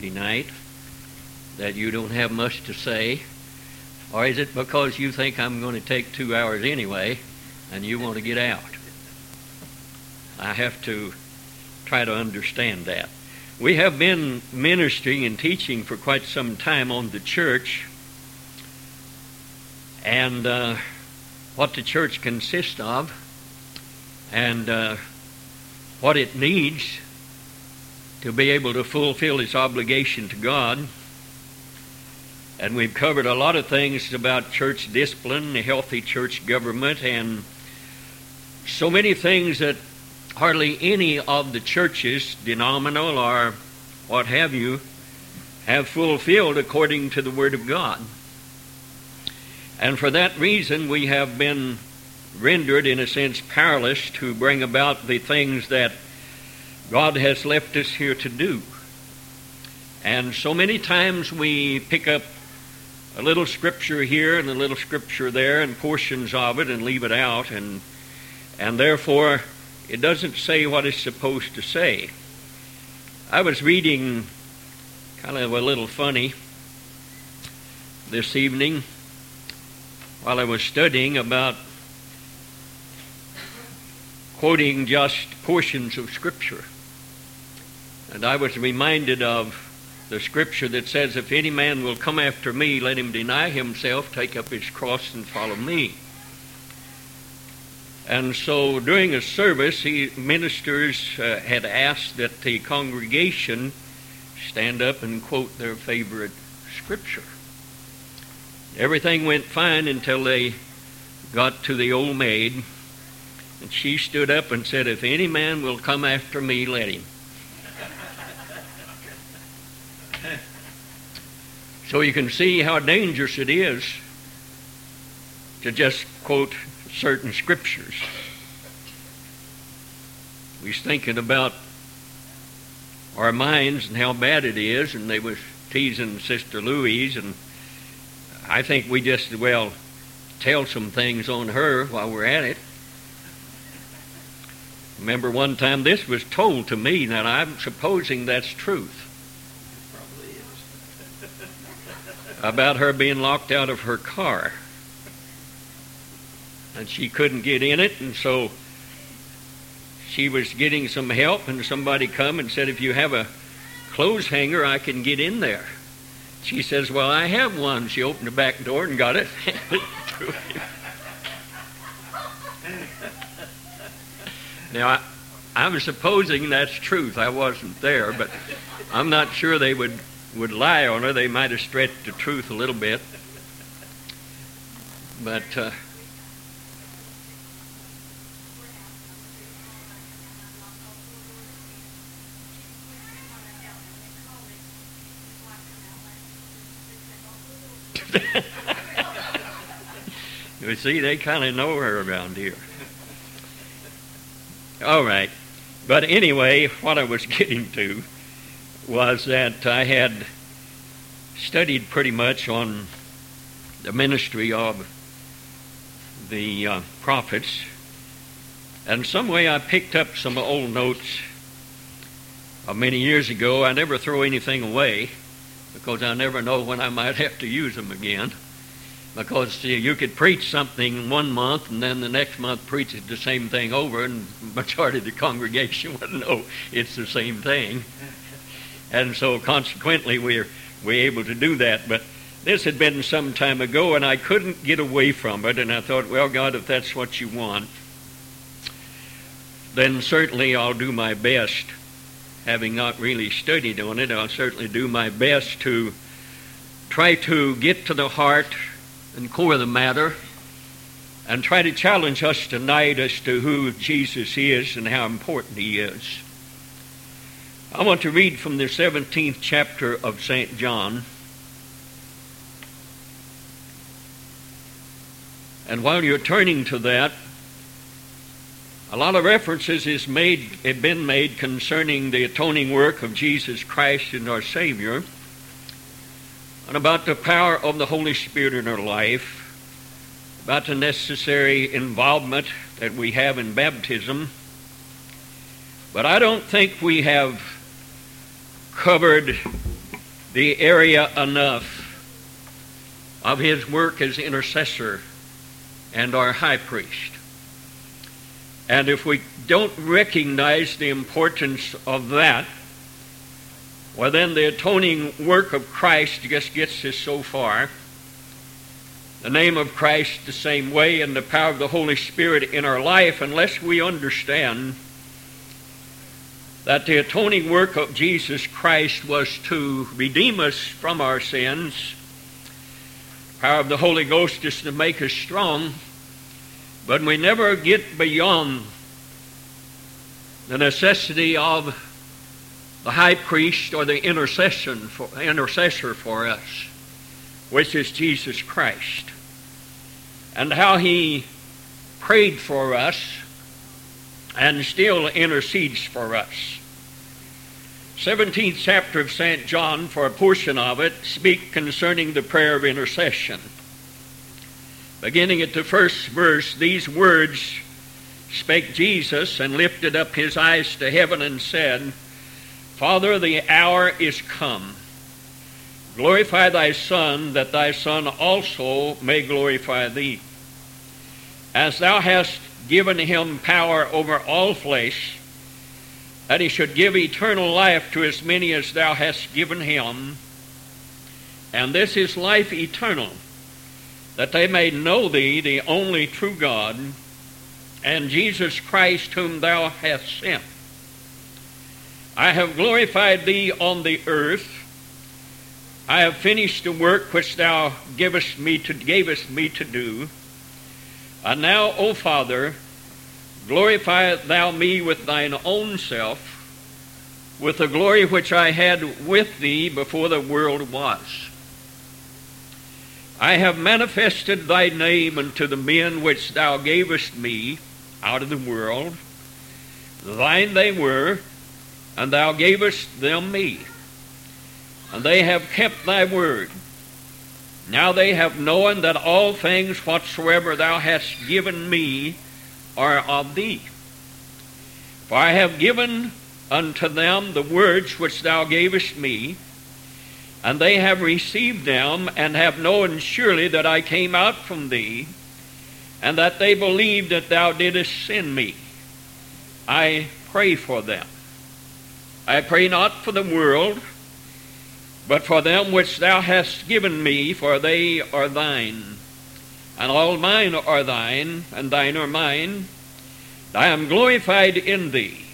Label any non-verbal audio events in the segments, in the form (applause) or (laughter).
Wednesday night that you don't have much to say? Or is it because you think I'm going to take two hours anyway and you want to get out? I have to try to understand that. We have been ministering and teaching for quite some time on the church and uh, what the church consists of and uh, what it needs to be able to fulfill its obligation to God. And we've covered a lot of things about church discipline, healthy church government, and so many things that hardly any of the churches, denominal or what have you, have fulfilled according to the Word of God. And for that reason, we have been rendered, in a sense, powerless to bring about the things that God has left us here to do. And so many times we pick up a little scripture here and a little scripture there and portions of it and leave it out and and therefore it doesn't say what it's supposed to say. I was reading kind of a little funny this evening while I was studying about quoting just portions of Scripture. And I was reminded of the Scripture that says, If any man will come after me, let him deny himself, take up his cross, and follow me. And so during a service, he, ministers uh, had asked that the congregation stand up and quote their favorite scripture. Everything went fine until they got to the old maid, and she stood up and said, If any man will come after me, let him. So you can see how dangerous it is to just quote certain scriptures. We was thinking about our minds and how bad it is, and they was teasing Sister Louise, and I think we just as well tell some things on her while we're at it. Remember one time this was told to me, that I'm supposing that's truth. About her being locked out of her car and she couldn't get in it, and so she was getting some help, and somebody come and said, "If you have a clothes hanger, I can get in there." She says, "Well, I have one." She opened the back door and got it. (laughs) now, I, I'm supposing that's truth. I wasn't there, but I'm not sure they would would lie on her. They might have stretched the truth a little bit, but. Uh, (laughs) you see, they kind of know her around here. All right. But anyway, what I was (laughs) getting to was that I had studied pretty much on the ministry of the uh, prophets. And some way I picked up some old notes uh, many years ago. I never throw anything away because I never know when I might have to use them again. Because see, you could preach something one month and then the next month preach the same thing over, and the (laughs) majority of the congregation (laughs) wouldn't know it's the same thing. And so consequently, we're, we're able to do that. But this had been some time ago, and I couldn't get away from it. And I thought, well, God, if that's what you want, then certainly I'll do my best having not really studied on it, I'll certainly do my best to try to get to the heart and core of the matter and try to challenge us tonight as to who Jesus is and how important he is. I want to read from the 17th chapter of St. John. And while you're turning to that, a lot of references is made, have been made concerning the atoning work of Jesus Christ and our Savior, and about the power of the Holy Spirit in our life, about the necessary involvement that we have in baptism. But I don't think we have covered the area enough of his work as intercessor and our high priest. And if we don't recognize the importance of that, well, then the atoning work of Christ just gets us so far. The name of Christ the same way, and the power of the Holy Spirit in our life, unless we understand that the atoning work of Jesus Christ was to redeem us from our sins. The power of the Holy Ghost is to make us strong, but we never get beyond the necessity of the high priest or the intercession for, intercessor for us, which is Jesus Christ, and how he prayed for us and still intercedes for us. 17th chapter of St. John, for a portion of it, speak concerning the prayer of intercession. Beginning at the first verse, these words spake Jesus and lifted up his eyes to heaven and said, Father, the hour is come. Glorify thy Son, that thy Son also may glorify thee. As thou hast given him power over all flesh, that he should give eternal life to as many as thou hast given him. And this is life eternal, that they may know thee, the only true God, and Jesus Christ, whom thou hast sent. I have glorified thee on the earth. I have finished the work which thou gavest me to, gavest me to do. And now, O Father, glorify thou me with thine own self, with the glory which I had with thee before the world was. I have manifested thy name unto the men which thou gavest me out of the world. Thine they were, and thou gavest them me. And they have kept thy word. Now they have known that all things whatsoever thou hast given me are of thee. For I have given unto them the words which thou gavest me, and they have received them, and have known surely that I came out from thee, and that they believed that thou didst send me. I pray for them. I pray not for the world, but for them which thou hast given me, for they are thine. And all mine are thine, and thine are mine. I am glorified in thee.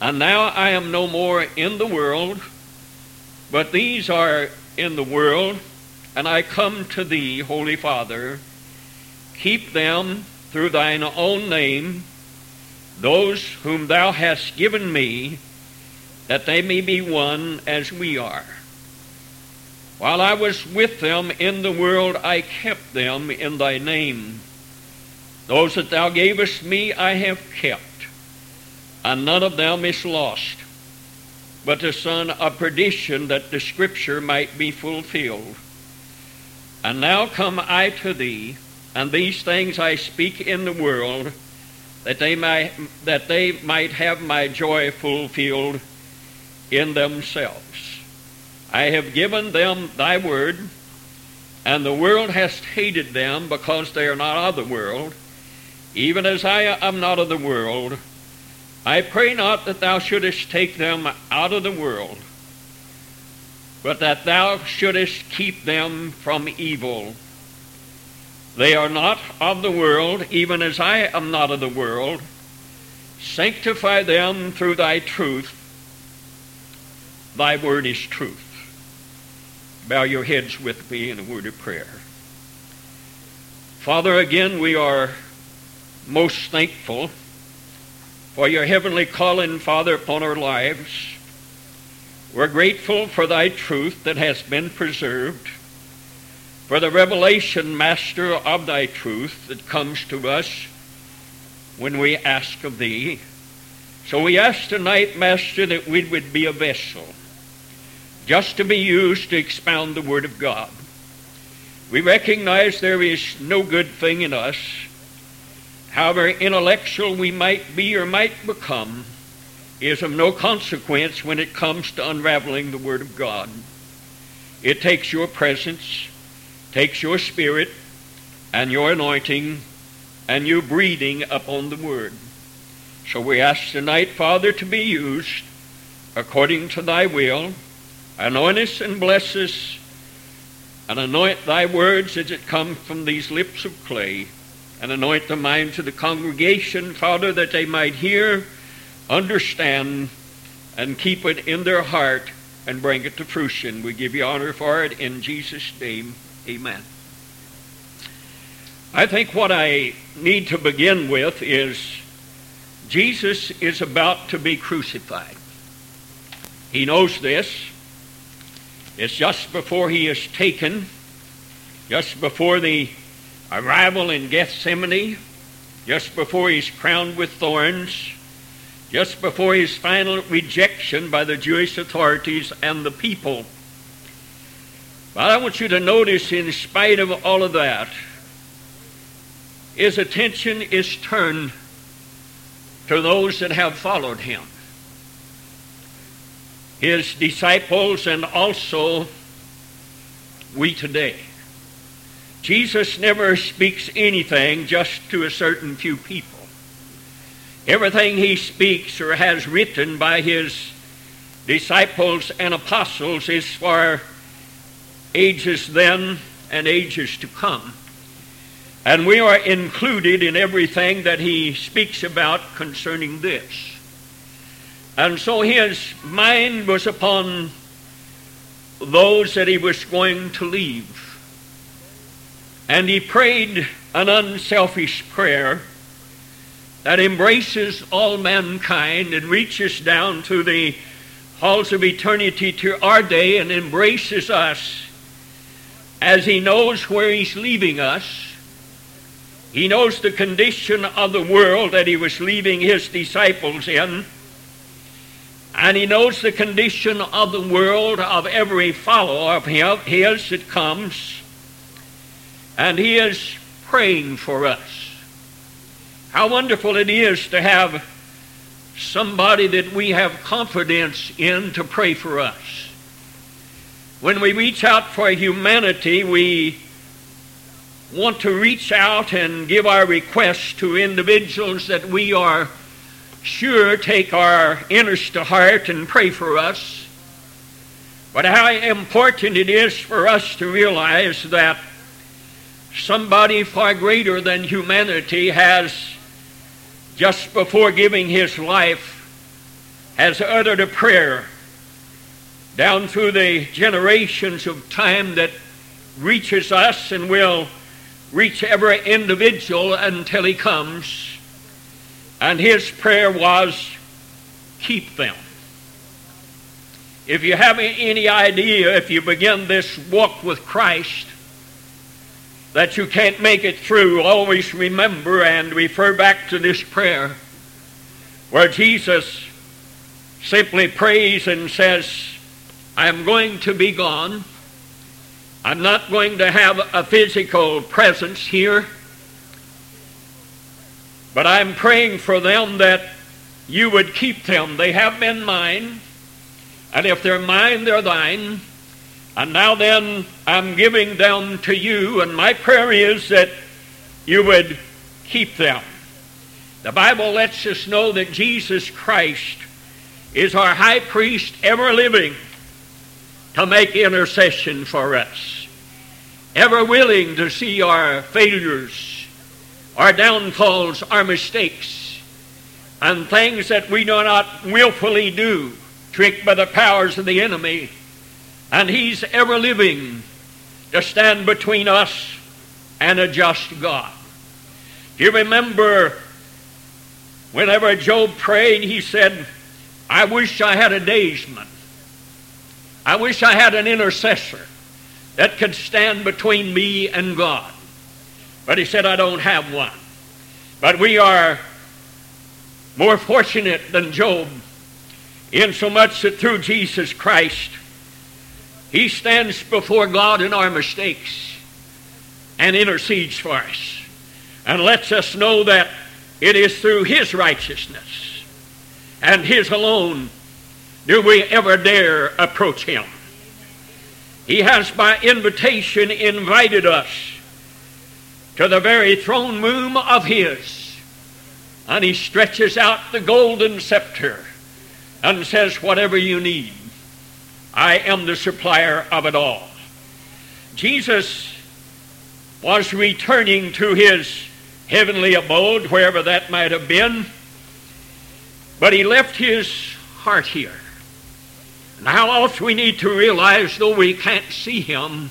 And now I am no more in the world, but these are in the world, and I come to thee, Holy Father. Keep them through thine own name, those whom thou hast given me, that they may be one as we are. While I was with them in the world, I kept them in thy name. Those that thou gavest me, I have kept, and none of them is lost, but the son of perdition, that the scripture might be fulfilled. And now come I to thee, and these things I speak in the world, that they might, that they might have my joy fulfilled in themselves. I have given them thy word, and the world hast hated them because they are not of the world, even as I am not of the world. I pray not that thou shouldest take them out of the world, but that thou shouldest keep them from evil. They are not of the world, even as I am not of the world. Sanctify them through thy truth. Thy word is truth. Bow your heads with me in a word of prayer. Father, again, we are most thankful for your heavenly calling, Father, upon our lives. We're grateful for thy truth that has been preserved, for the revelation, Master, of thy truth that comes to us when we ask of thee. So we ask tonight, Master, that we would be a vessel just to be used to expound the Word of God. We recognize there is no good thing in us. However intellectual we might be or might become, is of no consequence when it comes to unraveling the Word of God. It takes your presence, takes your spirit, and your anointing, and your breathing upon the Word. So we ask tonight, Father, to be used according to thy will. Anoint us and bless us, and anoint thy words as it come from these lips of clay, and anoint the minds of the congregation, Father, that they might hear, understand, and keep it in their heart and bring it to fruition. We give you honor for it in Jesus' name. Amen. I think what I need to begin with is Jesus is about to be crucified. He knows this. It's just before he is taken, just before the arrival in Gethsemane, just before he's crowned with thorns, just before his final rejection by the Jewish authorities and the people. But I want you to notice, in spite of all of that, his attention is turned to those that have followed him. His disciples and also we today. Jesus never speaks anything just to a certain few people. Everything he speaks or has written by his disciples and apostles is for ages then and ages to come. And we are included in everything that he speaks about concerning this. And so his mind was upon those that he was going to leave. And he prayed an unselfish prayer that embraces all mankind and reaches down to the halls of eternity to our day and embraces us as he knows where he's leaving us he knows the condition of the world that he was leaving his disciples in. And he knows the condition of the world of every follower of him, his that comes. And he is praying for us. How wonderful it is to have somebody that we have confidence in to pray for us. When we reach out for humanity, we want to reach out and give our requests to individuals that we are sure take our interest to heart and pray for us. But how important it is for us to realize that somebody far greater than humanity has, just before giving his life, has uttered a prayer down through the generations of time that reaches us and will reach every individual until he comes. And his prayer was, keep them. If you have any idea, if you begin this walk with Christ, that you can't make it through, always remember and refer back to this prayer where Jesus simply prays and says, I am going to be gone. I'm not going to have a physical presence here, but I'm praying for them that you would keep them. They have been mine, and if they're mine, they're thine. And now then, I'm giving them to you, and my prayer is that you would keep them. The Bible lets us know that Jesus Christ is our high priest ever living to make intercession for us. Ever willing to see our failures, our downfalls, our mistakes, and things that we do not willfully do, tricked by the powers of the enemy. And He's ever living to stand between us and a just God. You remember whenever Job prayed, he said, I wish I had a daysman. I wish I had an intercessor that could stand between me and God. But he said, I don't have one. But we are more fortunate than Job in so much that through Jesus Christ, he stands before God in our mistakes and intercedes for us and lets us know that it is through his righteousness and his alone do we ever dare approach him. He has by invitation invited us to the very throne room of His. And He stretches out the golden scepter and says, Whatever you need, I am the supplier of it all. Jesus was returning to his heavenly abode, wherever that might have been, but he left his heart here. And how else we need to realize, though we can't see him,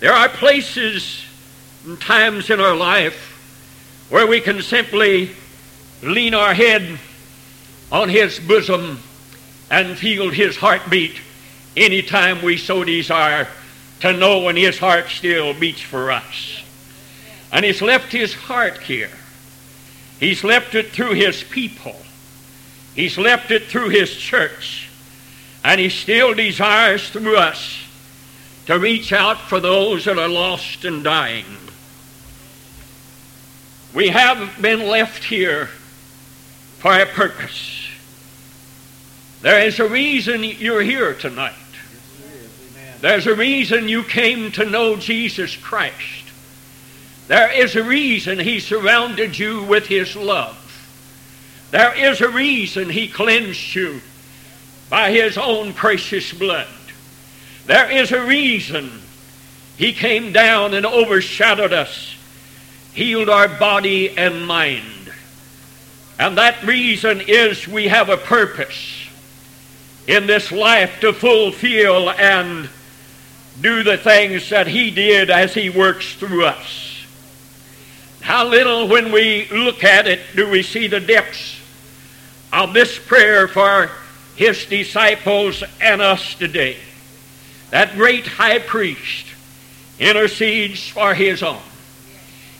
there are places times in our life where we can simply lean our head on his bosom and feel his heartbeat anytime we so desire to know when his heart still beats for us. And he's left his heart here. He's left it through his people. He's left it through his church. And he still desires through us to reach out for those that are lost and dying. We have been left here for a purpose. There is a reason you're here tonight. There's a reason you came to know Jesus Christ. There is a reason He surrounded you with His love. There is a reason He cleansed you by His own precious blood. There is a reason He came down and overshadowed us, healed our body and mind. And that reason is we have a purpose in this life to fulfill and do the things that He did as He works through us. How little, when we look at it, do we see the depths of this prayer for His disciples and us today. That great high priest intercedes for His own.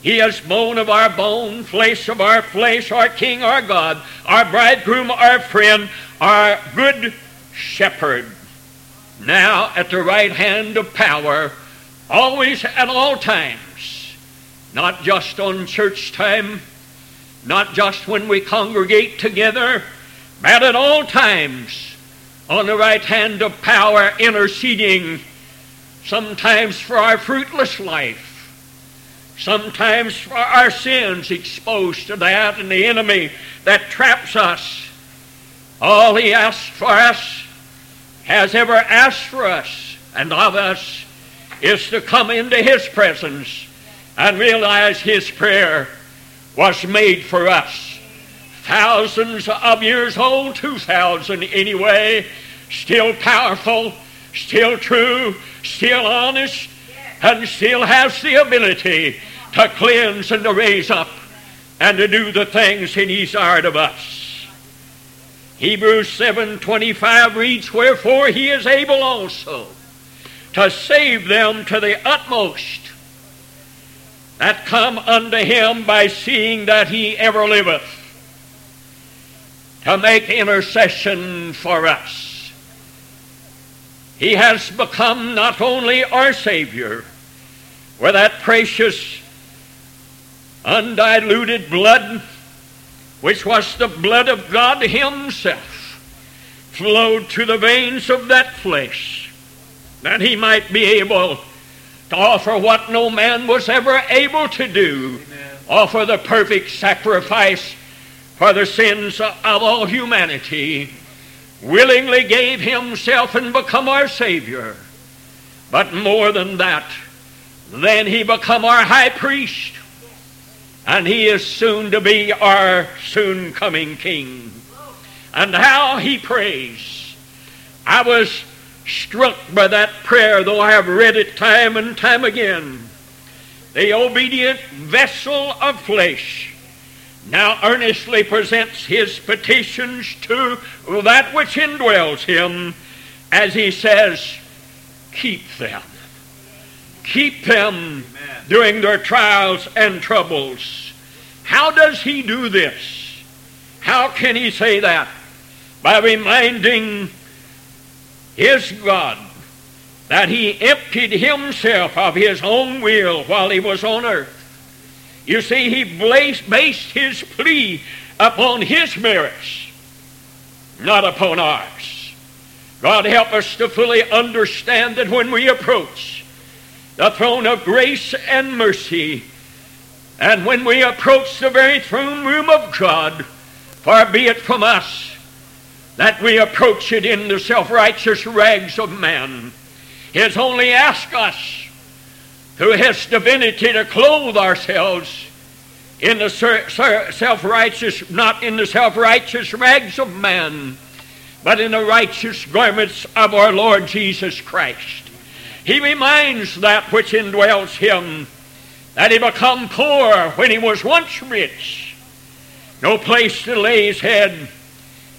He is bone of our bone, flesh of our flesh, our King, our God, our bridegroom, our friend, our good shepherd. Now at the right hand of power, always at all times, not just on church time, not just when we congregate together, but at all times on the right hand of power, interceding sometimes for our fruitless life, sometimes for our sins exposed to that and the enemy that traps us. All he asks for us has ever asked for us and of us is to come into His presence and realize His prayer was made for us. Thousands of years old, 2,000 anyway, still powerful, still true, still honest, and still has the ability to cleanse and to raise up and to do the things He desired of us. Hebrews 7:25 reads, "Wherefore he is able also to save them to the utmost that come unto him by seeing that he ever liveth, to make intercession for us." He has become not only our Savior, with that precious, undiluted blood which was the blood of God Himself, flowed to the veins of that flesh, that He might be able to offer what no man was ever able to do Amen. offer the perfect sacrifice for the sins of all humanity, willingly gave Himself and become our Savior. But more than that, then He become our high priest and he is soon to be our soon coming king. And how he prays. I was struck by that prayer, though I have read it time and time again. The obedient vessel of flesh now earnestly presents his petitions to that which indwells him as he says, Keep them. Keep them Amen. during their trials and troubles. How does he do this? How can he say that? By reminding his God that he emptied himself of his own will while he was on earth. You see, he based his plea upon his merits, not upon ours. God help us to fully understand that when we approach the throne of grace and mercy, and when we approach the very throne room of God, far be it from us that we approach it in the self righteous rags of man. He has only asked us through has divinity to clothe ourselves in the self righteous, not in the self righteous rags of man, but in the righteous garments of our Lord Jesus Christ. He reminds that which indwells him that he become poor when he was once rich. No place to lay his head,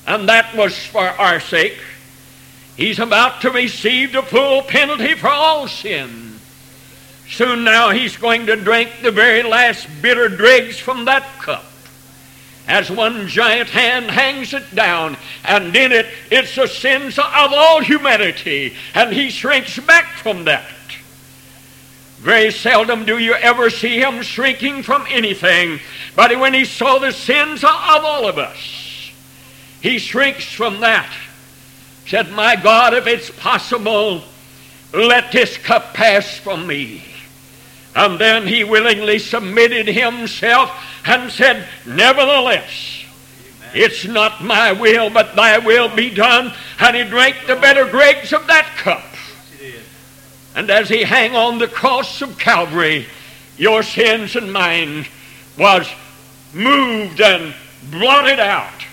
and that was for our sake. He's about to receive the full penalty for all sin. Soon now he's going to drink the very last bitter dregs from that cup as one giant hand hangs it down, and in it it's the sins of all humanity, and he shrinks back from that. Very seldom do you ever see him shrinking from anything, but when he saw the sins of all of us, he shrinks from that. Said, My God, if it's possible, let this cup pass from me. And then he willingly submitted himself and said, Nevertheless, Amen. it's not my will, but thy will be done. And he drank the better dregs of that cup. And as he hang on the cross of Calvary, your sins and mine was moved and blotted out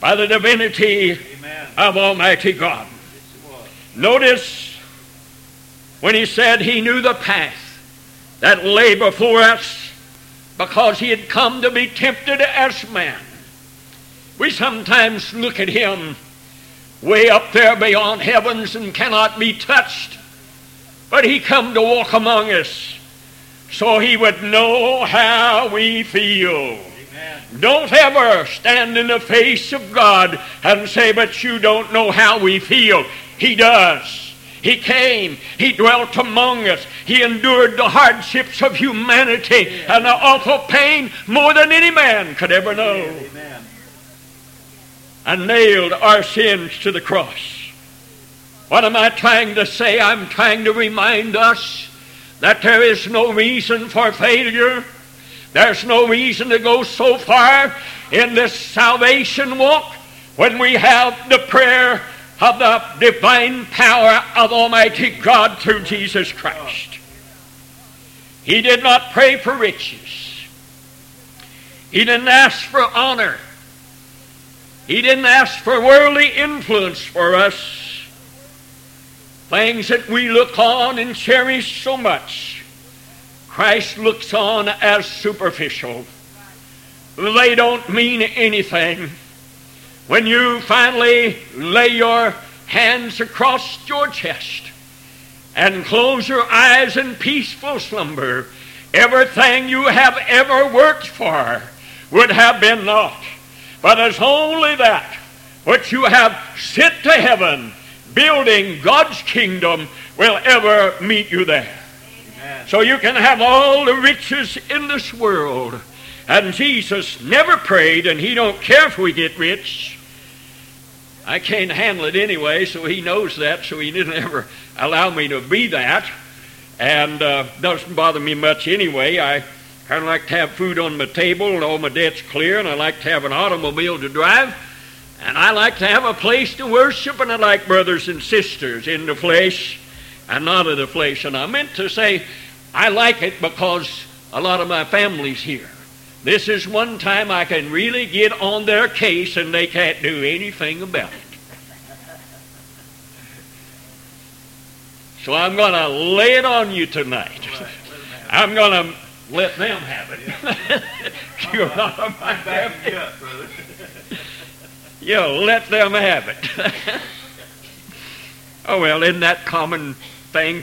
by the divinity Amen. of Almighty God. Notice when he said he knew the path that lay before us because he had come to be tempted as man. We sometimes look at him way up there beyond heavens and cannot be touched, but he come to walk among us so he would know how we feel. Amen. Don't ever stand in the face of God and say, but you don't know how we feel. He does. He came. He dwelt among us. He endured the hardships of humanity Amen. and the awful pain more than any man could ever know. Amen. And nailed our sins to the cross. What am I trying to say? I'm trying to remind us that there is no reason for failure. There's no reason to go so far in this salvation walk when we have the prayer of the divine power of Almighty God through Jesus Christ. He did not pray for riches. He didn't ask for honor. He didn't ask for worldly influence for us. Things that we look on and cherish so much. Christ looks on as superficial. They don't mean anything. When you finally lay your hands across your chest and close your eyes in peaceful slumber, everything you have ever worked for would have been naught. But as only that which you have sent to heaven, building God's kingdom, will ever meet you there. Amen. So you can have all the riches in this world. And Jesus never prayed, and he don't care if we get rich. I can't handle it anyway, so he knows that, so he didn't ever allow me to be that. And uh, doesn't bother me much anyway. I kind of like to have food on my table and all my debts clear, and I like to have an automobile to drive. And I like to have a place to worship, and I like brothers and sisters in the flesh and not of the flesh. And I meant to say I like it because a lot of my family's here. This is one time I can really get on their case and they can't do anything about it. So I'm going to lay it on you tonight. I'm going to let them have it. (laughs) You're not on my brother. (laughs) you let them have it. (laughs) oh, well, isn't that common thing?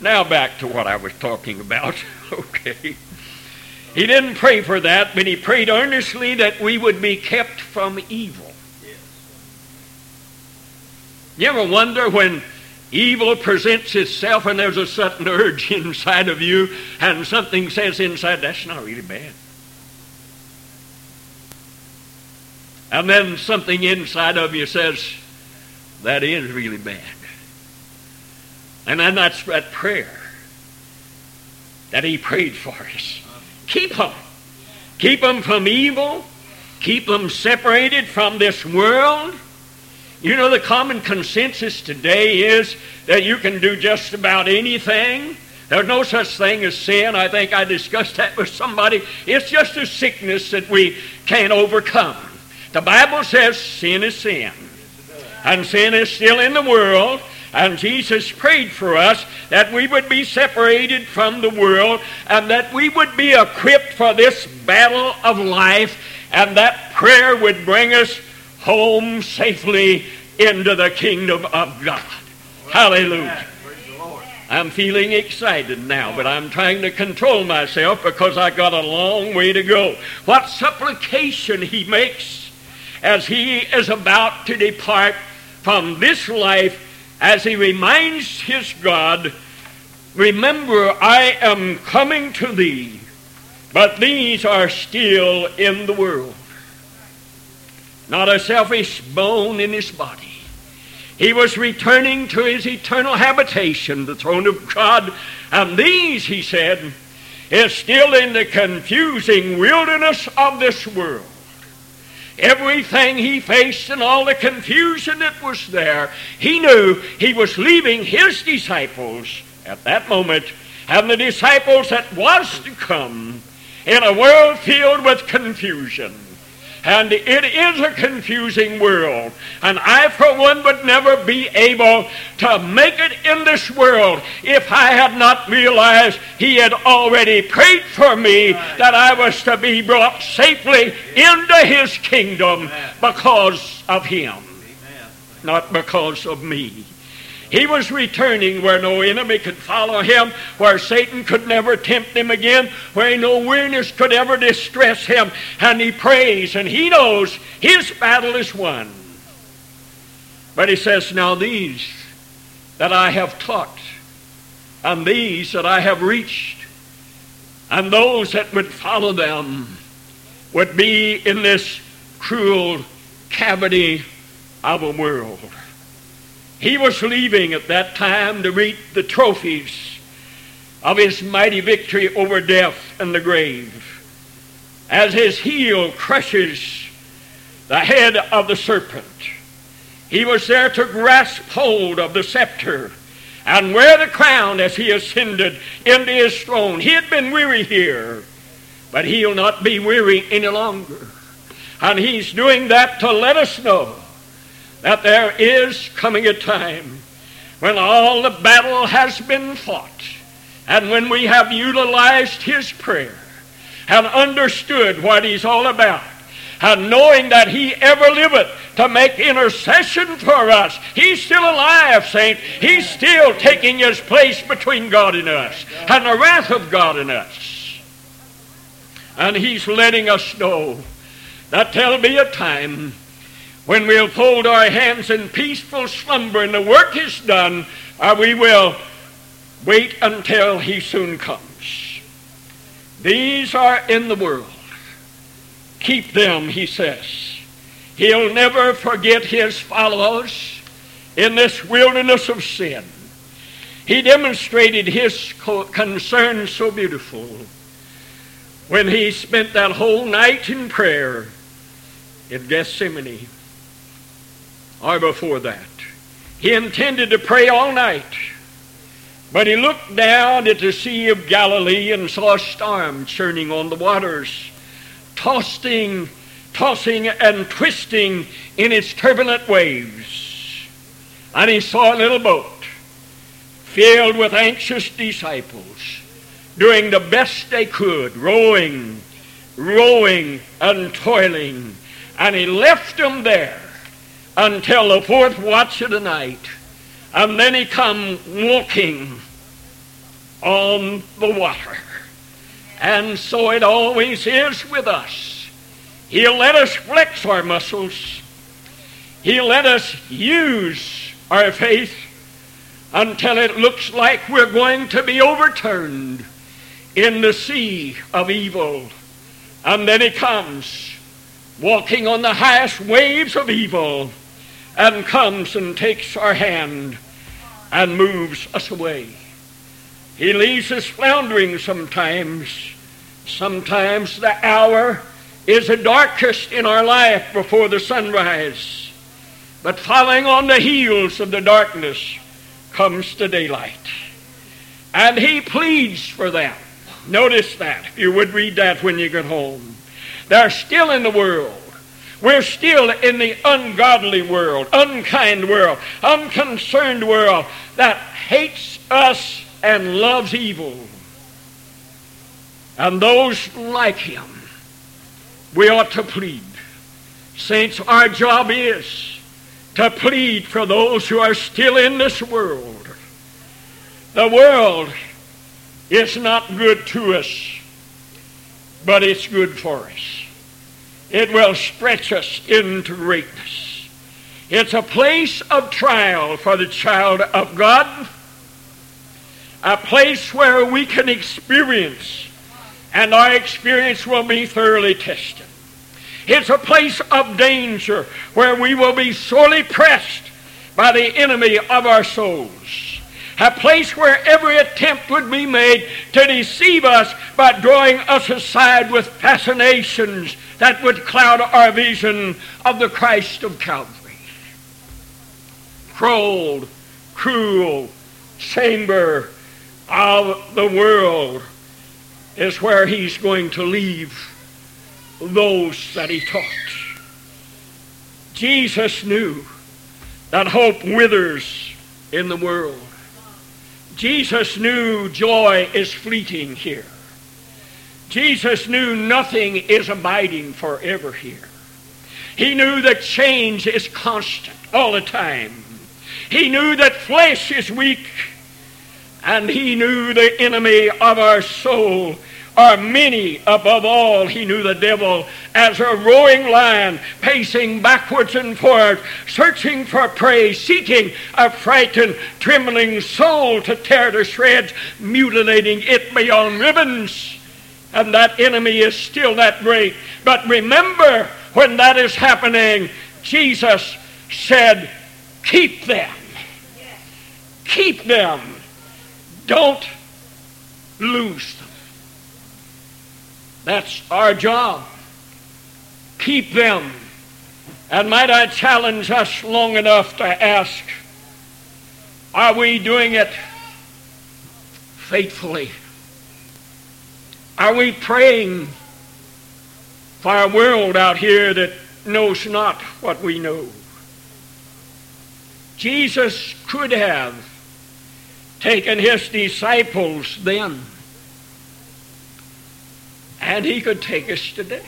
Now back to what I was talking about. okay. He didn't pray for that, but he prayed earnestly that we would be kept from evil. You ever wonder when evil presents itself and there's a certain urge (laughs) inside of you and something says inside, that's not really bad. And then something inside of you says, that is really bad. And then that's that prayer that he prayed for us. Keep them. Keep them from evil. Keep them separated from this world. You know, the common consensus today is that you can do just about anything. There's no such thing as sin. I think I discussed that with somebody. It's just a sickness that we can't overcome. The Bible says sin is sin. And sin is still in the world. And Jesus prayed for us that we would be separated from the world and that we would be equipped for this battle of life. And that prayer would bring us home safely into the kingdom of God. Hallelujah. I'm feeling excited now, but I'm trying to control myself because I got a long way to go. What supplication he makes as he is about to depart from this life as he reminds his God, Remember, I am coming to thee, but these are still in the world. Not a selfish bone in his body. He was returning to his eternal habitation, the throne of God. And these, he said, is still in the confusing wilderness of this world. Everything he faced and all the confusion that was there, he knew he was leaving his disciples at that moment and the disciples that was to come in a world filled with confusion. And it is a confusing world. And I, for one, would never be able to make it in this world if I had not realized He had already prayed for me that I was to be brought safely into His kingdom because of Him, not because of me. He was returning where no enemy could follow him, where Satan could never tempt him again, where no weariness could ever distress him. And he prays and he knows his battle is won. But he says, Now these that I have taught, and these that I have reached, and those that would follow them would be in this cruel cavity of a world. He was leaving at that time to reap the trophies of his mighty victory over death and the grave. As his heel crushes the head of the serpent, he was there to grasp hold of the scepter and wear the crown as he ascended into his throne. He had been weary here, but he'll not be weary any longer. And he's doing that to let us know that there is coming a time when all the battle has been fought and when we have utilized his prayer and understood what he's all about and knowing that he ever liveth to make intercession for us. He's still alive, saint. He's still taking his place between God and us and the wrath of God and us. And he's letting us know that there'll be a time when we'll fold our hands in peaceful slumber and the work is done, or we will wait until he soon comes. These are in the world. Keep them, he says. He'll never forget his followers in this wilderness of sin. He demonstrated his concern so beautiful when he spent that whole night in prayer in Gethsemane or before that. He intended to pray all night, but he looked down at the Sea of Galilee and saw a storm churning on the waters, tossing, tossing and twisting in its turbulent waves. And he saw a little boat filled with anxious disciples doing the best they could, rowing, rowing and toiling. And he left them there until the fourth watch of the night. And then he come walking on the water. And so it always is with us. He'll let us flex our muscles. He'll let us use our faith until it looks like we're going to be overturned in the sea of evil. And then he comes walking on the highest waves of evil and comes and takes our hand and moves us away. He leaves us floundering sometimes. Sometimes the hour is the darkest in our life before the sunrise. But following on the heels of the darkness comes the daylight. And he pleads for them. Notice that. If you would read that when you get home. They're still in the world. We're still in the ungodly world, unkind world, unconcerned world that hates us and loves evil. And those like him, we ought to plead. Saints, our job is to plead for those who are still in this world. The world is not good to us, but it's good for us. It will stretch us into greatness. It's a place of trial for the child of God, a place where we can experience, and our experience will be thoroughly tested. It's a place of danger where we will be sorely pressed by the enemy of our souls. A place where every attempt would be made to deceive us by drawing us aside with fascinations that would cloud our vision of the Christ of Calvary. Cold, cruel chamber of the world is where he's going to leave those that he taught. Jesus knew that hope withers in the world. Jesus knew joy is fleeting here. Jesus knew nothing is abiding forever here. He knew that change is constant all the time. He knew that flesh is weak. And he knew the enemy of our soul are many. Above all, he knew the devil as a roaring lion, pacing backwards and forwards, searching for prey, seeking a frightened, trembling soul to tear to shreds, mutilating it beyond ribbons. And that enemy is still that great. But remember, when that is happening, Jesus said, Keep them. Keep them. Don't lose them. That's our job. Keep them. And might I challenge us long enough to ask, are we doing it faithfully? Are we praying for a world out here that knows not what we know? Jesus could have taken his disciples then and he could take us today.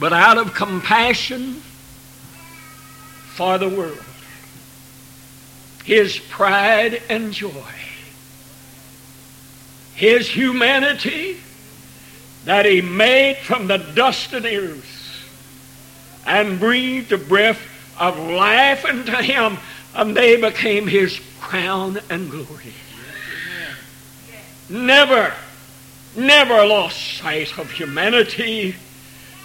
But out of compassion for the world, his pride and joy, his humanity that he made from the dust of the earth and breathed the breath of life into him, and they became his crown and glory never, never lost sight of humanity,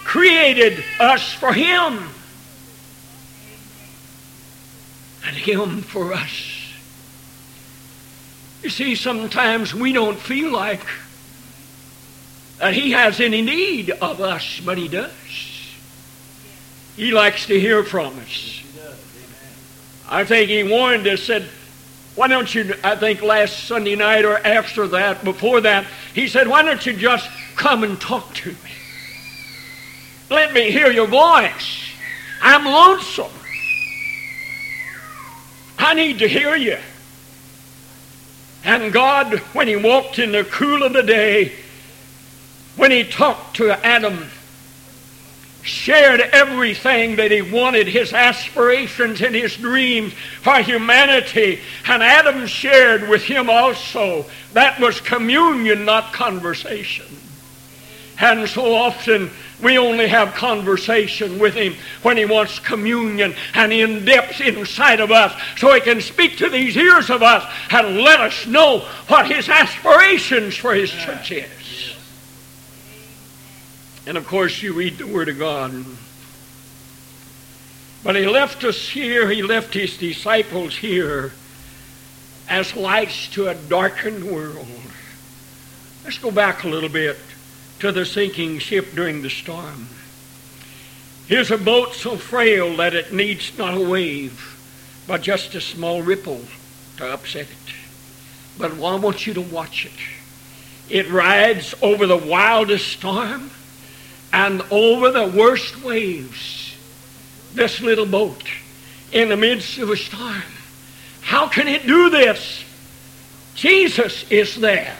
created us for Him, and Him for us. You see, sometimes we don't feel like that He has any need of us, but He does. He likes to hear from us. I think He warned us, said, why don't you, I think last Sunday night or after that, before that, he said, Why don't you just come and talk to me? Let me hear your voice. I'm lonesome. I need to hear you. And God, when He walked in the cool of the day, when He talked to Adam, shared everything that he wanted, his aspirations and his dreams for humanity. And Adam shared with him also. That was communion, not conversation. And so often we only have conversation with him when he wants communion and in depth inside of us so he can speak to these ears of us and let us know what his aspirations for his church is. And of course, you read the Word of God. But he left us here, he left his disciples here as lights to a darkened world. Let's go back a little bit to the sinking ship during the storm. Here's a boat so frail that it needs not a wave, but just a small ripple to upset it. But I want you to watch it. It rides over the wildest storm and over the worst waves. This little boat in the midst of a storm. How can it do this? Jesus is there.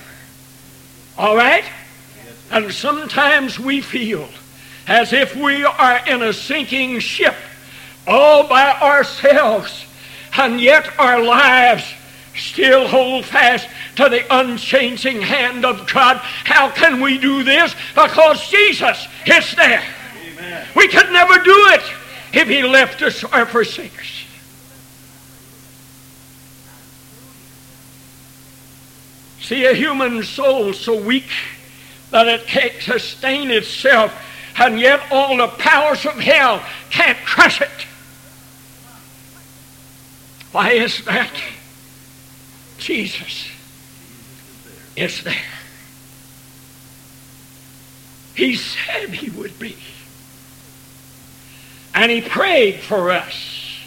All right? And sometimes we feel as if we are in a sinking ship all by ourselves, and yet our lives still hold fast to the unchanging hand of God. How can we do this? Because Jesus is there. Amen. We could never do it if He left us or forsake us. See, a human soul so weak that it can't sustain itself, and yet all the powers of hell can't crush it. Why is that? Jesus is there. He said he would be. And he prayed for us.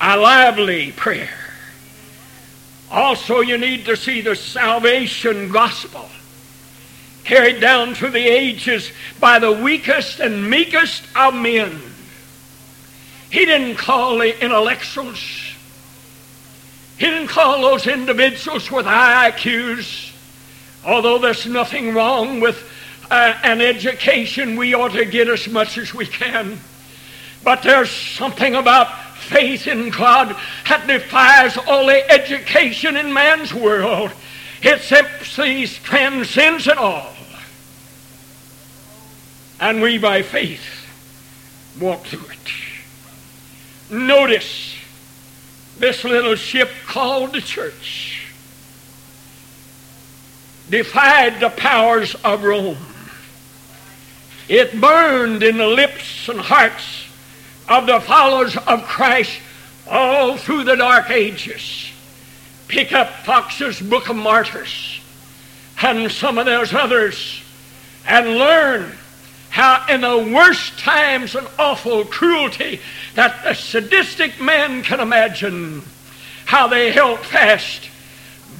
A lively prayer. Also, you need to see the salvation gospel carried down through the ages by the weakest and meekest of men. He didn't call the intellectuals. He didn't call those individuals with high IQs. Although there's nothing wrong with uh, an education, we ought to get as much as we can. But there's something about faith in God that defies all the education in man's world. It simply transcends it all. And we, by faith, walk through it. Notice this little ship called the church defied the powers of Rome. It burned in the lips and hearts of the followers of Christ all through the dark ages. Pick up Foxe's Book of Martyrs and some of those others and learn how in the worst times and awful cruelty that the sadistic man can imagine, how they held fast,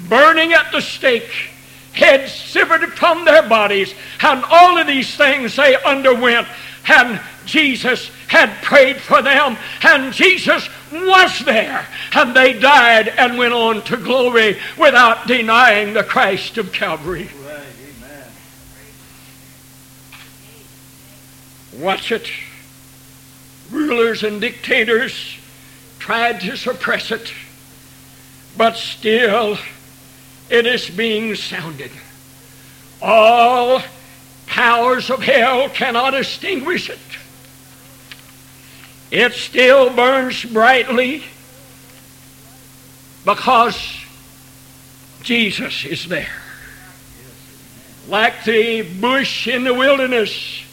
burning at the stake, heads severed from their bodies, and all of these things they underwent, and Jesus had prayed for them, and Jesus was there, and they died and went on to glory without denying the Christ of Calvary. Watch it. Rulers and dictators tried to suppress it, but still it is being sounded. All powers of hell cannot extinguish it. It still burns brightly because Jesus is there. Like the bush in the wilderness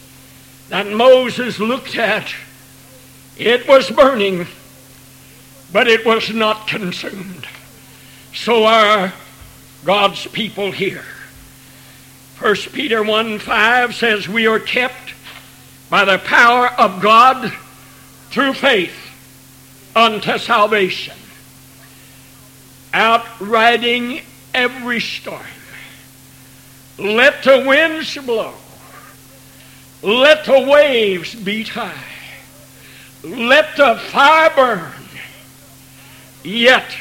that Moses looked at, it was burning, but it was not consumed. So are God's people here. 1 Peter 1 5 says, We are kept by the power of God through faith unto salvation, outriding every storm. Let the winds blow. Let the waves beat high. Let the fire burn. Yet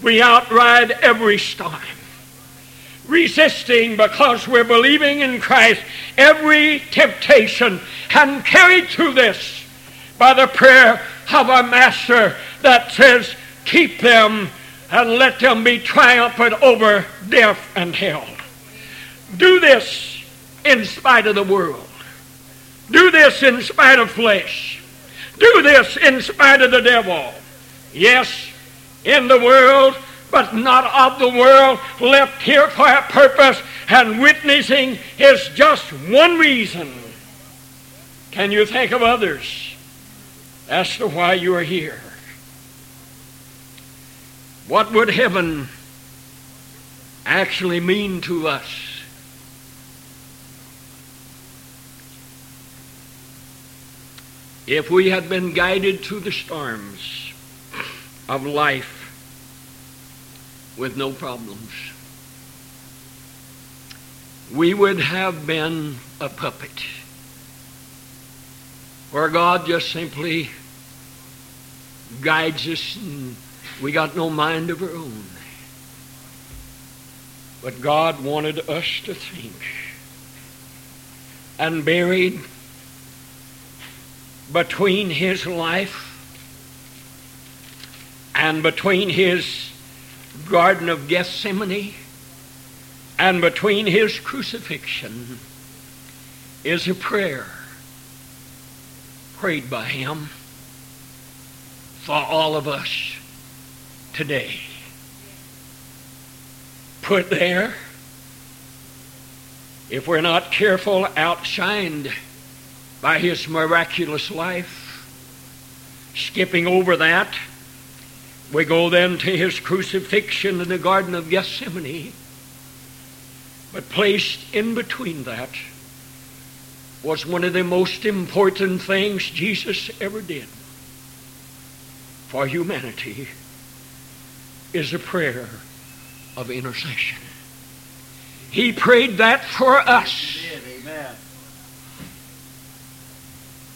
we outride every storm. Resisting because we're believing in Christ every temptation and carried through this by the prayer of our Master that says, Keep them and let them be triumphant over death and hell. Do this in spite of the world. Do this in spite of flesh. Do this in spite of the devil. Yes, in the world, but not of the world, left here for a purpose and witnessing is just one reason. Can you think of others as to why you are here? What would heaven actually mean to us? If we had been guided through the storms of life with no problems, we would have been a puppet where God just simply guides us and we got no mind of our own. But God wanted us to think. And buried between his life and between his Garden of Gethsemane and between his crucifixion is a prayer prayed by him for all of us today. Put there, if we're not careful, outshined by his miraculous life. Skipping over that, we go then to his crucifixion in the Garden of Gethsemane. But placed in between that was one of the most important things Jesus ever did for humanity is a prayer of intercession. He prayed that for us. Amen.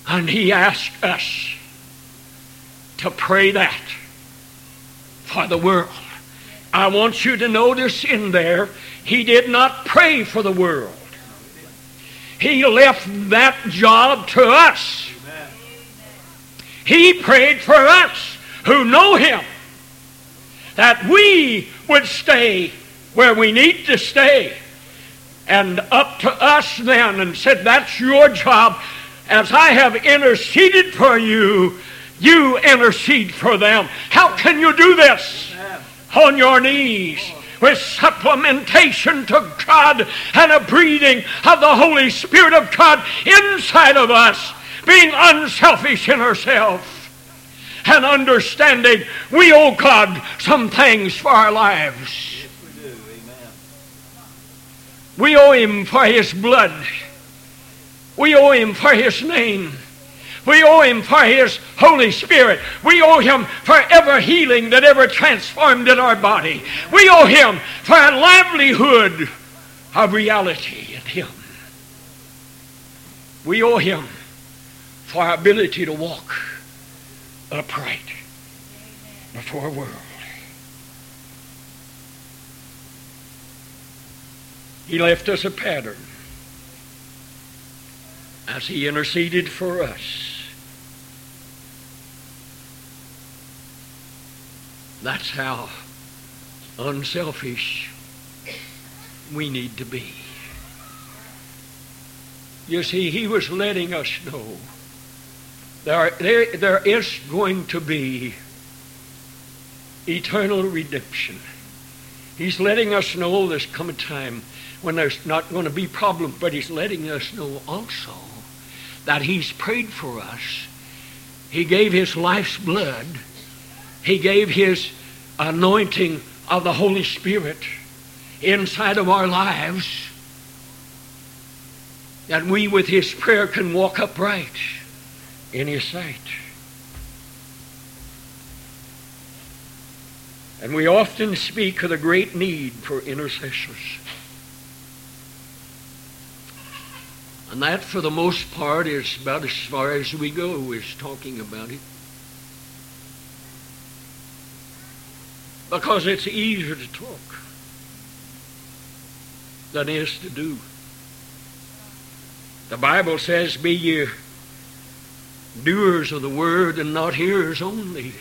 And he asked us to pray that for the world. I want you to notice in there, he did not pray for the world. He left that job to us. He prayed for us who know him that we would stay where we need to stay. And up to us then, and said, That's your job. As I have interceded for you, you intercede for them. How can you do this? On your knees with supplementation to God and a breathing of the Holy Spirit of God inside of us, being unselfish in ourselves and understanding we owe God some things for our lives. Yes, we, do. Amen. we owe Him for His blood. We owe Him for His name. We owe Him for His Holy Spirit. We owe Him for ever healing that ever transformed in our body. We owe Him for a livelihood of reality in Him. We owe Him for our ability to walk upright before a world. He left us a pattern as he interceded for us. That's how unselfish we need to be. You see, he was letting us know there, there, there is going to be eternal redemption. He's letting us know there's come a time when there's not going to be problems, but he's letting us know also that he's prayed for us. He gave his life's blood. He gave his anointing of the Holy Spirit inside of our lives that we with his prayer can walk upright in his sight. And we often speak of the great need for intercessors. And that, for the most part, is about as far as we go, is talking about it. Because it's easier to talk than it is to do. The Bible says, Be ye doers of the word and not hearers only.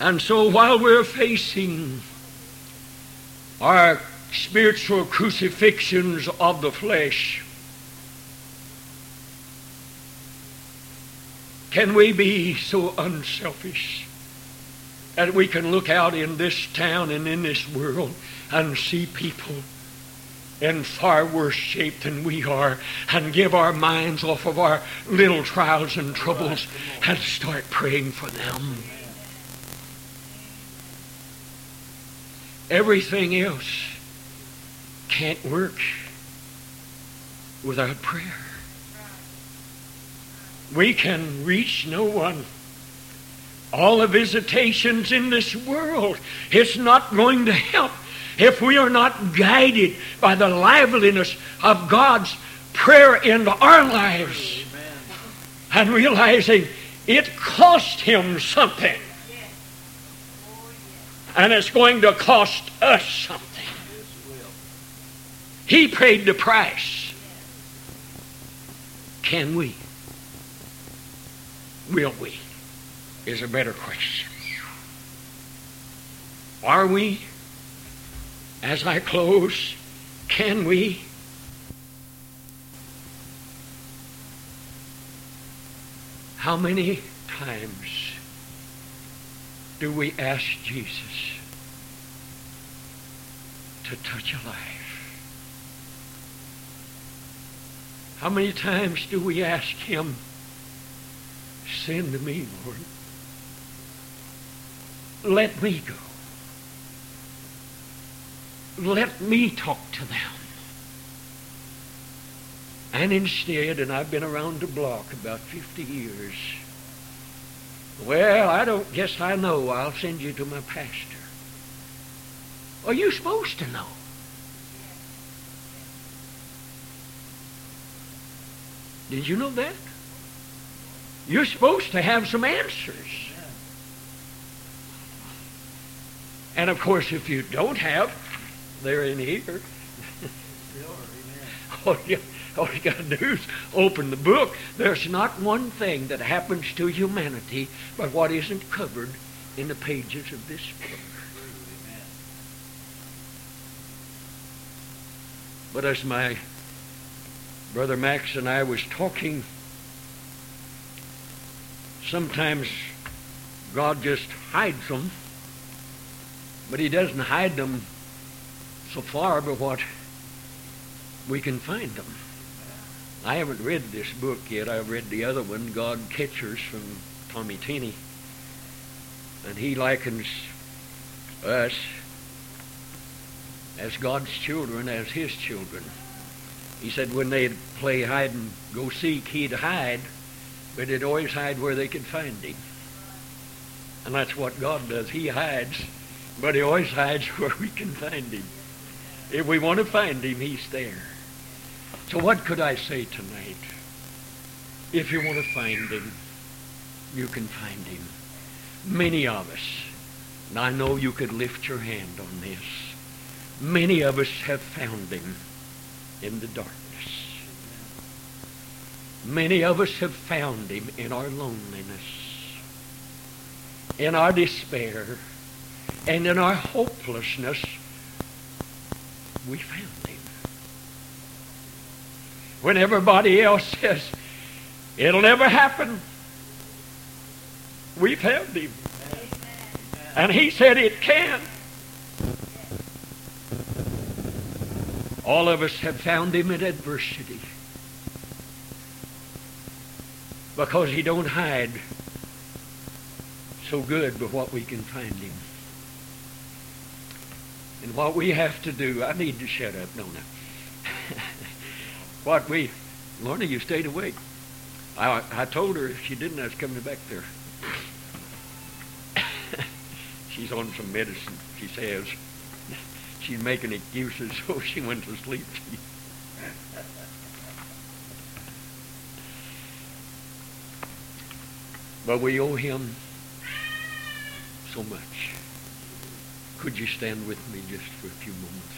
And so while we're facing our spiritual crucifixions of the flesh, can we be so unselfish that we can look out in this town and in this world and see people in far worse shape than we are and give our minds off of our little trials and troubles and start praying for them. Everything else can't work without prayer. We can reach no one. All the visitations in this world, it's not going to help if we are not guided by the liveliness of God's prayer into our lives and realizing it cost him something and it's going to cost us something. He paid the price. Can we? Will we? Is a better question. Are we? As I close, can we? How many times do we ask Jesus to touch a life? How many times do we ask him, send me, Lord? Let me go. Let me talk to them. And instead, and I've been around the block about 50 years, well, I don't guess I know. I'll send you to my pastor. Are you supposed to know? Did you know that? You're supposed to have some answers. And of course, if you don't have, they're in here. all, (laughs) oh, you, all you got to do is open the book. There's not one thing that happens to humanity but what isn't covered in the pages of this book. But as my brother Max and I was talking, sometimes God just hides them, but he doesn't hide them so far but what we can find them. I haven't read this book yet. I've read the other one, God Catchers, from Tommy Tenney. And he likens us as God's children as his children. He said when they'd play hide and go seek, he'd hide, but he'd always hide where they could find him. And that's what God does. He hides, but he always (laughs) hides where we can find him. If we want to find him, he's there. So what could I say tonight? If you want to find him, you can find him. Many of us, and I know you could lift your hand on this, many of us have found him in the darkness. Many of us have found him in our loneliness, in our despair, and in our hopelessness. We found him. When everybody else says, it'll never happen, We've found him. And he said it can. All of us have found him in adversity. Because he don't hide so good but what we can find him. And what we have to do, I need to shut up, don't I? What we, Lorna, you stayed awake. I, I told her if she didn't, I was coming back there. (coughs) She's on some medicine, she says. She's making excuses, (laughs) so she went to sleep. (laughs) but we owe him so much. Could you stand with me just for a few moments?